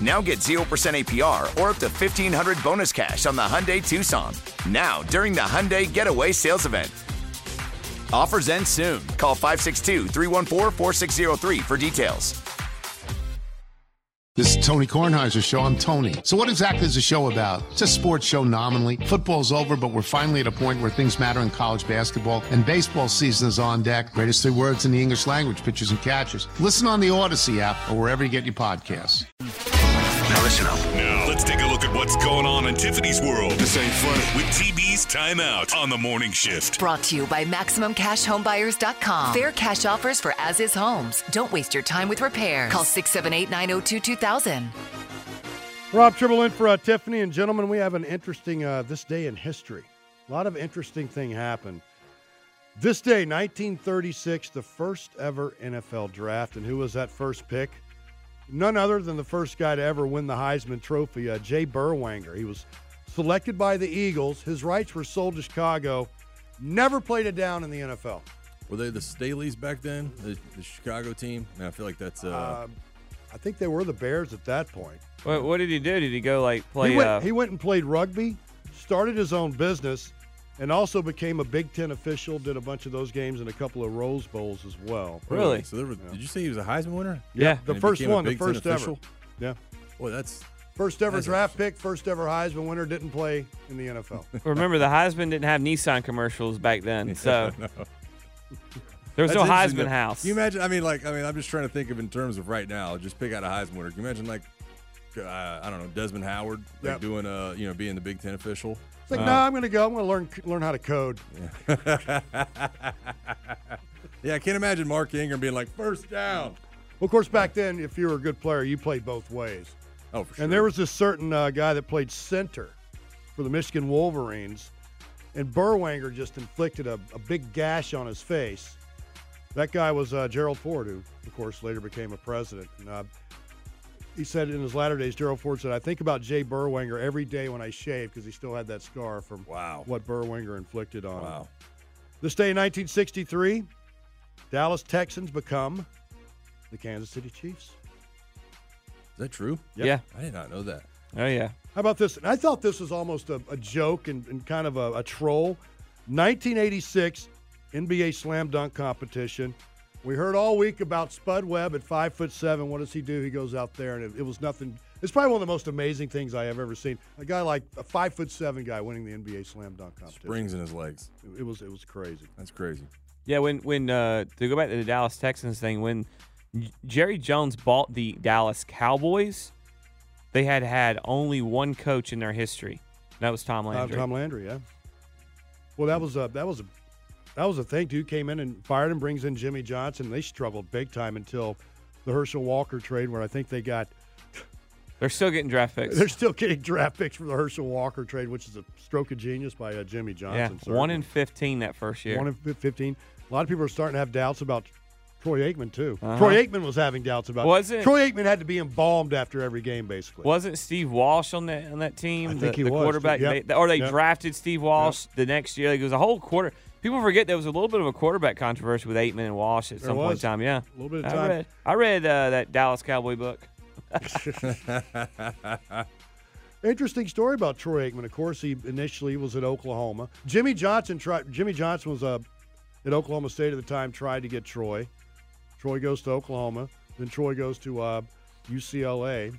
Now get 0% APR or up to 1500 bonus cash on the Hyundai Tucson. Now, during the Hyundai Getaway Sales Event. Offers end soon. Call 562 314 4603 for details. This is Tony Kornheiser's show. I'm Tony. So, what exactly is the show about? It's a sports show nominally. Football's over, but we're finally at a point where things matter in college basketball, and baseball season is on deck. Greatest three words in the English language pitchers and catchers. Listen on the Odyssey app or wherever you get your podcasts. Now listen up. Now let's take a look at what's going on in Tiffany's world This ain't funny. with TB's Timeout on the morning shift. Brought to you by MaximumCashHomeBuyers.com. Fair cash offers for as is homes. Don't waste your time with repairs. Call 678 902 2000. Robb Tribble in for uh, Tiffany and gentlemen. We have an interesting uh, this day in history. A lot of interesting thing happened. This day, 1936, the first ever NFL draft, and who was that first pick? None other than the first guy to ever win the Heisman Trophy, uh, Jay Berwanger. He was selected by the Eagles. His rights were sold to Chicago. Never played it down in the NFL. Were they the Staleys back then, the, the Chicago team? Man, I feel like that's. Uh, Um, I think they were the Bears at that point. What, what did he do? Did he go like play? he, went, uh, he went and played rugby, started his own business, and also became a Big Ten official. Did a bunch of those games and a couple of Rose Bowls as well. really? So there was, did you say he was a Heisman winner? Yeah. the And first one, the first ever. official? Yeah, Boy, that's first ever That's draft pick, first ever Heisman winner. Didn't play in the NFL. Remember, the Heisman didn't have Nissan commercials back then, so there was That's no Heisman though. house. Can you imagine? I mean, like, I mean, I'm just trying to think of in terms of right now. Just pick out a Heisman winner. Can you imagine, like, uh, I don't know, Desmond Howard, like Yep. doing, uh, you know, being the Big Ten official? It's like, no, I'm going to go. I'm going to learn learn how to code. Yeah, I can't imagine Mark Ingram being like first down. Well, of course, back then, if you were a good player, you played both ways. Oh, for sure. And there was this certain uh, guy that played center for the Michigan Wolverines, and Berwanger just inflicted a, a big gash on his face. That guy was uh, Gerald Ford, who, of course, later became a president. And, uh, he said in his latter days, Gerald Ford said, I think about Jay Berwanger every day when I shave because he still had that scar from Wow. what Berwanger inflicted on him. This day in 1963, Dallas Texans become the Kansas City Chiefs. Is that true? Yeah. I did not know that. Oh yeah. How about this? And I thought this was almost a, a joke and, and kind of a, a troll. 1986 NBA slam dunk competition. We heard all week about Spud Webb at five foot seven. What does he do? He goes out there, and it, it was nothing. It's probably one of the most amazing things I have ever seen. A guy like a five foot seven guy winning the NBA slam dunk competition. Springs in his legs. It, it was it was crazy. That's crazy. Yeah, when when uh, to go back to the Dallas Texans thing, when Jerry Jones bought the Dallas Cowboys, they had had only one coach in their history. That was Tom Tom, Landry. Tom Landry, yeah. Well, that was a that was a that was a thing. Dude came in and fired him, brings in Jimmy Johnson. They struggled big time until the Herschel Walker trade, where I think they got They're still getting draft picks. they're still getting draft picks from the Herschel Walker trade, which is a stroke of genius by uh, Jimmy yeah, Johnson. one in fifteen that first year. one in fifteen. A lot of people are starting to have doubts about Troy Aikman too. Uh-huh. Troy Aikman was having doubts about. Was it? Troy Aikman had to be embalmed after every game, basically. Wasn't Steve Walsh on that on that team? I the, think he the was, quarterback, yep, They- or they yep. drafted Steve Walsh the next year. Like, it was a whole quarter. People forget there was a little bit of a quarterback controversy with Aikman and Walsh at There some point in time. Yeah, A little bit of I time. read, I read uh, that Dallas Cowboy book. Interesting story about Troy Aikman. Of course, he initially was at Oklahoma. Jimmy Johnson tried. Jimmy Johnson was uh, at Oklahoma State at the time. Tried to get Troy. Troy goes to Oklahoma. Then Troy goes to uh, UCLA.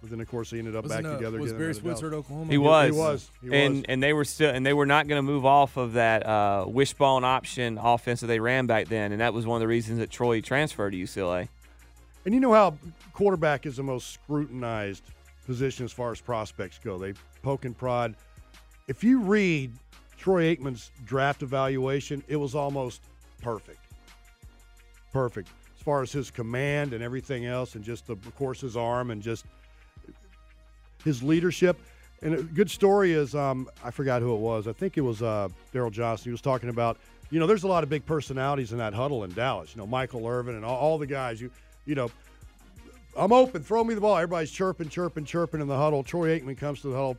But then, of course, he ended up Wasn't, back uh, together. was again Barry. Switzer at Oklahoma? He was. He was. He and was. and they were still and they were not going to move off of that uh, wishbone option offense that they ran back then, and that was one of the reasons that Troy transferred to UCLA. And you know how quarterback is the most scrutinized position as far as prospects go. They poke and prod. If you read Troy Aikman's draft evaluation, it was almost perfect. Perfect. As far as his command and everything else, and just, the, of course, his arm and just his leadership. And a good story is um, I forgot who it was. I think it was uh, Daryl Johnston. He was talking about, you know, there's a lot of big personalities in that huddle in Dallas. You know, Michael Irvin and all, all the guys. You, you know, I'm open. Throw me the ball. Everybody's chirping, chirping, chirping in the huddle. Troy Aikman comes to the huddle,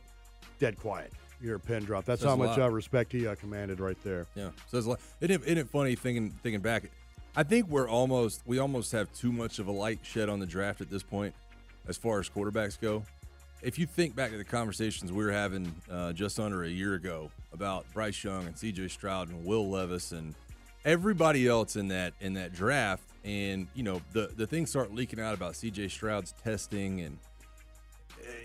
dead quiet. You hear a pin drop. That's Says how much lot. uh, respect he uh, commanded right there. Yeah, says a lot. Isn't it, isn't it funny thinking thinking back? I think we're almost we almost have too much of a light shed on the draft at this point, as far as quarterbacks go. If you think back to the conversations we were having uh, just under a year ago about Bryce Young and C.J. Stroud and Will Levis and everybody else in that in that draft, and you know the the things start leaking out about C.J. Stroud's testing and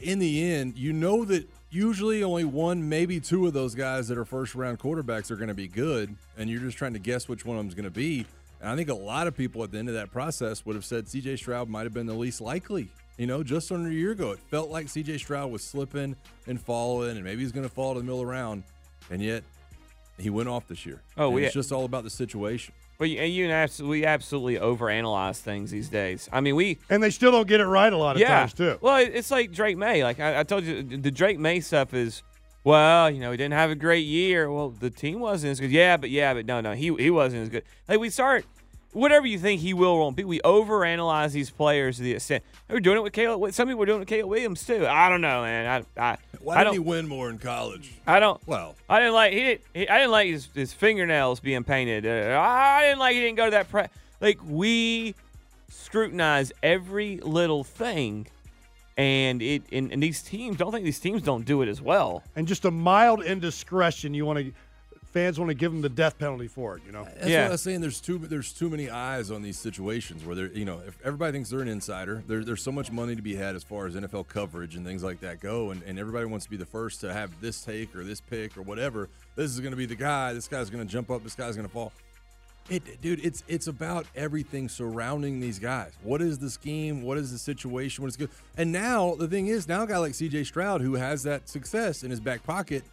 in the end, you know that usually only one, maybe two of those guys that are first round quarterbacks are going to be good, and you're just trying to guess which one of them is going to be. And I think a lot of people at the end of that process would have said CJ Stroud might have been the least likely. You know, just under a year ago, it felt like CJ Stroud was slipping and falling, and maybe he's going to fall to the middle of the round, and yet he went off this year. Oh, And we- it's just all about the situation. But you, and you absolutely, we absolutely overanalyze things these days. I mean, we And they still don't get it right a lot of yeah. times, too. Well, it's like Drake Maye. Like I, I told you, the Drake Maye stuff is, well, you know, he didn't have a great year. Well, the team wasn't as good. Yeah, but yeah, but no, no, he he wasn't as good. Like we start. Whatever you think he will or won't be, we overanalyze these players to the extent we're doing it with Caleb. Some people are doing it with Caleb Williams too. I don't know, man. I I, Why I did don't, he win more in college? I don't. Well, I didn't like he, didn't, he I didn't like his, his fingernails being painted. Uh, I didn't like he didn't go to that pre- like we scrutinize every little thing, and it and, and these teams don't think these teams don't do it as well. And just a mild indiscretion, you want to fans want to give them the death penalty for it. You know. That's what I was saying. There's too there's too many eyes on these situations where they're you know if everybody thinks they're an insider, there, there's so much money to be had as far as NFL coverage and things like that go, and, and everybody wants to be the first to have this take or this pick or whatever. This is going to be the guy. This guy's going to jump up. This guy's going to fall. It, dude, it's it's about everything surrounding these guys. What is the scheme? What is the situation? What is good? And now the thing is, now a guy like C.J. Stroud who has that success in his back pocket,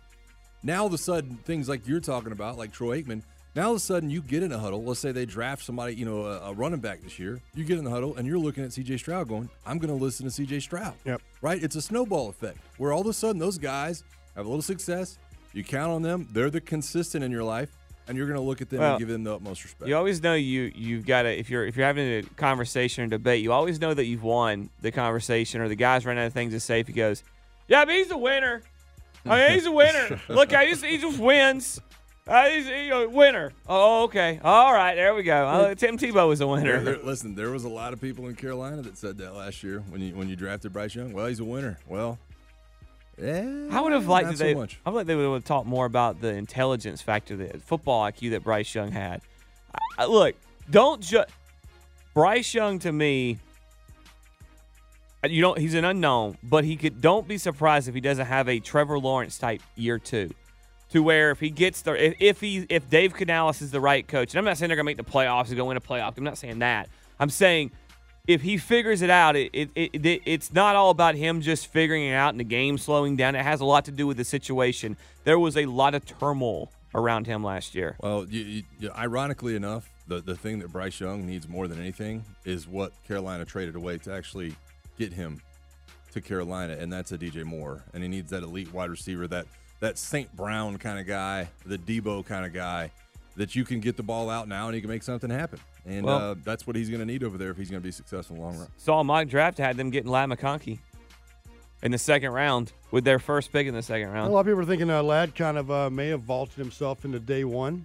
now all of a sudden things like you're talking about, like Troy Aikman, now all of a sudden you get in a huddle. Let's say they draft somebody, you know, a, a running back this year. You get in the huddle and you're looking at C.J. Stroud, going, "I'm going to listen to C.J. Stroud." Yep. Right? It's a snowball effect where all of a sudden those guys have a little success. You count on them. They're the consistent in your life, and you're going to look at them Well, and give them the utmost respect. You always know you you've got to if you're if you're having a conversation or debate, you always know that you've won the conversation or the guy's running out of things to say. If he goes, yeah, but he's a winner. I mean, he's a winner. Look, I just, he just wins. Uh, he's he's a winner. Oh, okay. All right, there we go. Uh, Tim Tebow was a winner. There- there- listen, there was a lot of people in Carolina that said that last year when you when you drafted Bryce Young. Well, he's a winner. Well, yeah, I would have liked that so they. much. I would like they would have talked more about the intelligence factor, the football IQ that Bryce Young had. I, I- look, don't judge Bryce Young to me. uh, You don't. He's an unknown, but he could. Don't be surprised if he doesn't have a Trevor Lawrence type year two, to where if he gets there, if, if he if Dave Canales is the right coach, and I'm not saying they're gonna make the playoffs, he's gonna win a playoff. I'm not saying that. I'm saying if he figures it out, it, it, it, it it's not all about him just figuring it out and the game slowing down. It has a lot to do with the situation. There was a lot of turmoil around him last year. Well, you, you, ironically enough, the the thing that Bryce Young needs more than anything is what Carolina traded away to actually get him to Carolina, and that's a DJ Moore, and he needs that elite wide receiver, that that Saint Brown kind of guy, the Debo kind of guy, that you can get the ball out now and he can make something happen, and Well- uh, that's what he's going to need over there if he's going to be successful in the long run. Saw a mock draft had them getting Ladd McConkey in the second round with their first pick in the second round. A lot of people are thinking uh, Ladd kind of uh, may have vaulted himself into day one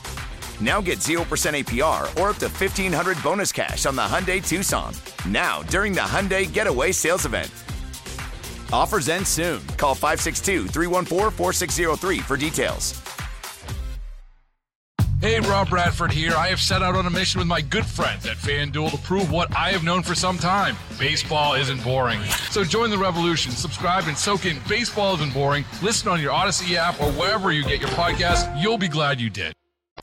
Now get 0% APR or up to 1500 bonus cash on the Hyundai Tucson. Now, during the Hyundai Getaway Sales Event. Offers end soon. Call 562 314 4603 for details. Hey, Rob Bradford here. I have set out on a mission with my good friends at FanDuel to prove what I have known for some time baseball isn't boring. So join the revolution, subscribe, and soak in Baseball Isn't Boring. Listen on your Odyssey app or wherever you get your podcast. You'll be glad you did.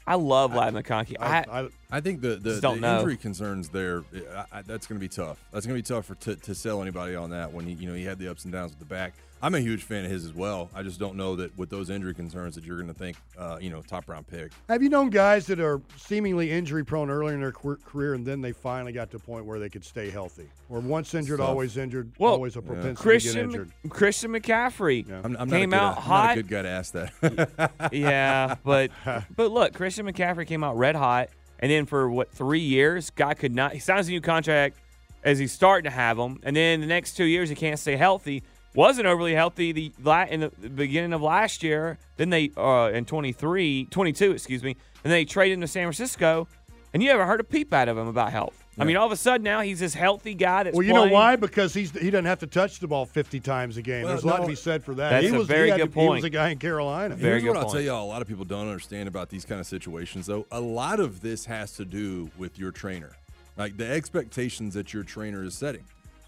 I love Ladd McConkey. I, I, I think the the, the injury concerns there. I, I, that's going to be tough. That's going to be tough for to, to sell anybody on that when he you know he had the ups and downs with the back. I'm a huge fan of his as well. I just don't know that with those injury concerns that you're going to think uh, you know top round pick. Have you known guys that are seemingly injury prone early in their career- career and then they finally got to a point where they could stay healthy? Or once injured, Tough. always injured, Well, always a propensity to get Christian injured. Christian McCaffrey I'm, I'm came not a out good, I'm hot. not a good guy to ask that. yeah, but but look, Christian McCaffrey came out red hot, and then for what three years, guy could not. He signs a new contract as he's starting to have them, and then the next two years he can't stay healthy. Wasn't overly healthy the in the beginning of last year. Then they uh, in 23, 22, excuse me, and they traded him to San Francisco, and you haven't heard a peep out of him about health. I mean, all of a sudden now he's this healthy guy that's Well, you know why? Because he's he doesn't have to touch the ball 50 times a game. Well, There's a lot to be said for that. that's he a was, very he good to- He was a guy in Carolina. Very Here's good what I'll point. tell y'all. A lot of people don't understand about these kind of situations, though. A lot of this has to do with your trainer, like the expectations that your trainer is setting.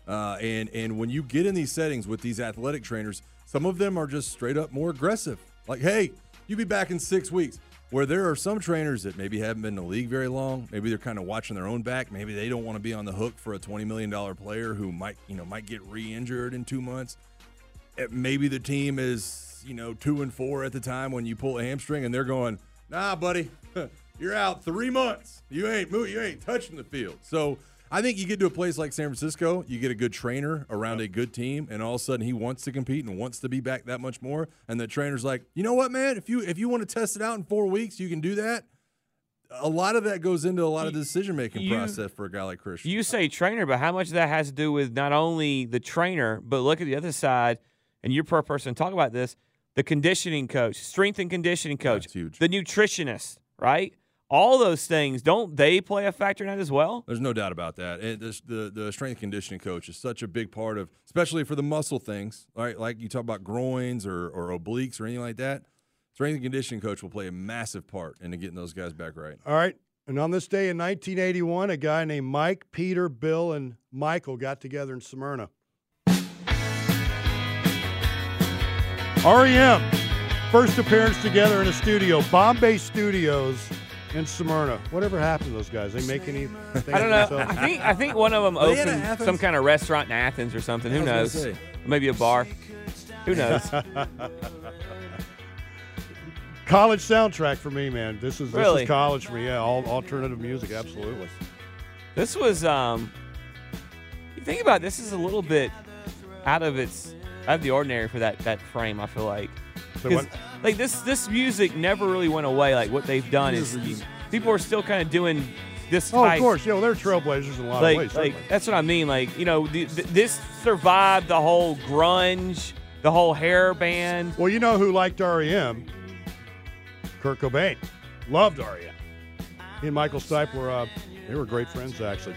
Uh, and and when you get in these settings with these athletic trainers, some of them are just straight up more aggressive. Like, hey, you be back in six weeks. Where there are some trainers that maybe haven't been in the league very long, maybe they're kind of watching their own back. Maybe they don't want to be on the hook for a twenty million dollar player who might you know might get re-injured in two months. Eh, maybe the team is you know two and four at the time when you pull a hamstring and they're going nah buddy. You're out three months. You ain't you ain't touching the field. So i think you get to a place like san francisco you get a good trainer around a good team and all of a sudden he wants to compete and wants to be back that much more and the trainer's like you know what man if you if you want to test it out in four weeks you can do that a lot of that goes into a lot of the decision making process for a guy like Christian. You say trainer, but how much of that has to do with not only the trainer, but look at the other side, and you're per person talk about this, the conditioning coach, strength and conditioning coach, the nutritionist, right? All those things, don't they play a factor in that as well? There's no doubt about that. And this, the the strength conditioning coach is such a big part of, especially for the muscle things, right? Like you talk about groins or, or obliques or anything like that. Strength and conditioning coach will play a massive part into getting those guys back right. All right. And on this day in 1981, a guy named Mike, Peter, Bill, and Michael got together in Smyrna. REM, first appearance together in a studio, Bombay Studios in Smyrna. Whatever happened to those guys? They make any? I don't know. I think I think one of them Were they in opened Athens? some kind of restaurant in Athens or something. Who I knows? gonna say. Maybe a bar. Who knows? college soundtrack for me, man. This is this Really? is college for me. Yeah, all alternative music, absolutely. This was um you think about it, this is a little bit out of its out of the ordinary for that that frame, I feel like. So 'Cause, what- like this this music never really went away. Like what they've done is people are still kind of doing this Oh, of course. You know, they're trailblazers in a lot like, of ways. like that's what I mean. Like you know, th this survived the whole grunge, the whole hair band. Well, you know who liked REM? Kurt Cobain. Loved REM. He and Michael Stipe were, uh, they were great friends, actually.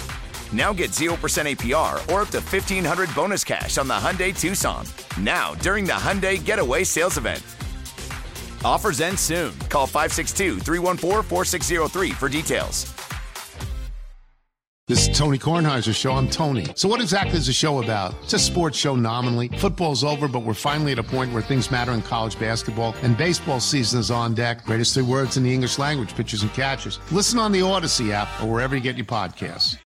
Now get 0% APR or up to 1500 bonus cash on the Hyundai Tucson. Now, during the Hyundai Getaway Sales Event. Offers end soon. Call 562 314 4603 for details. This is Tony Kornheiser's show. I'm Tony. So, what exactly is the show about? It's a sports show nominally. Football's over, but we're finally at a point where things matter in college basketball, and baseball season is on deck. Greatest three words in the English language pitchers and catchers. Listen on the Odyssey app or wherever you get your podcasts.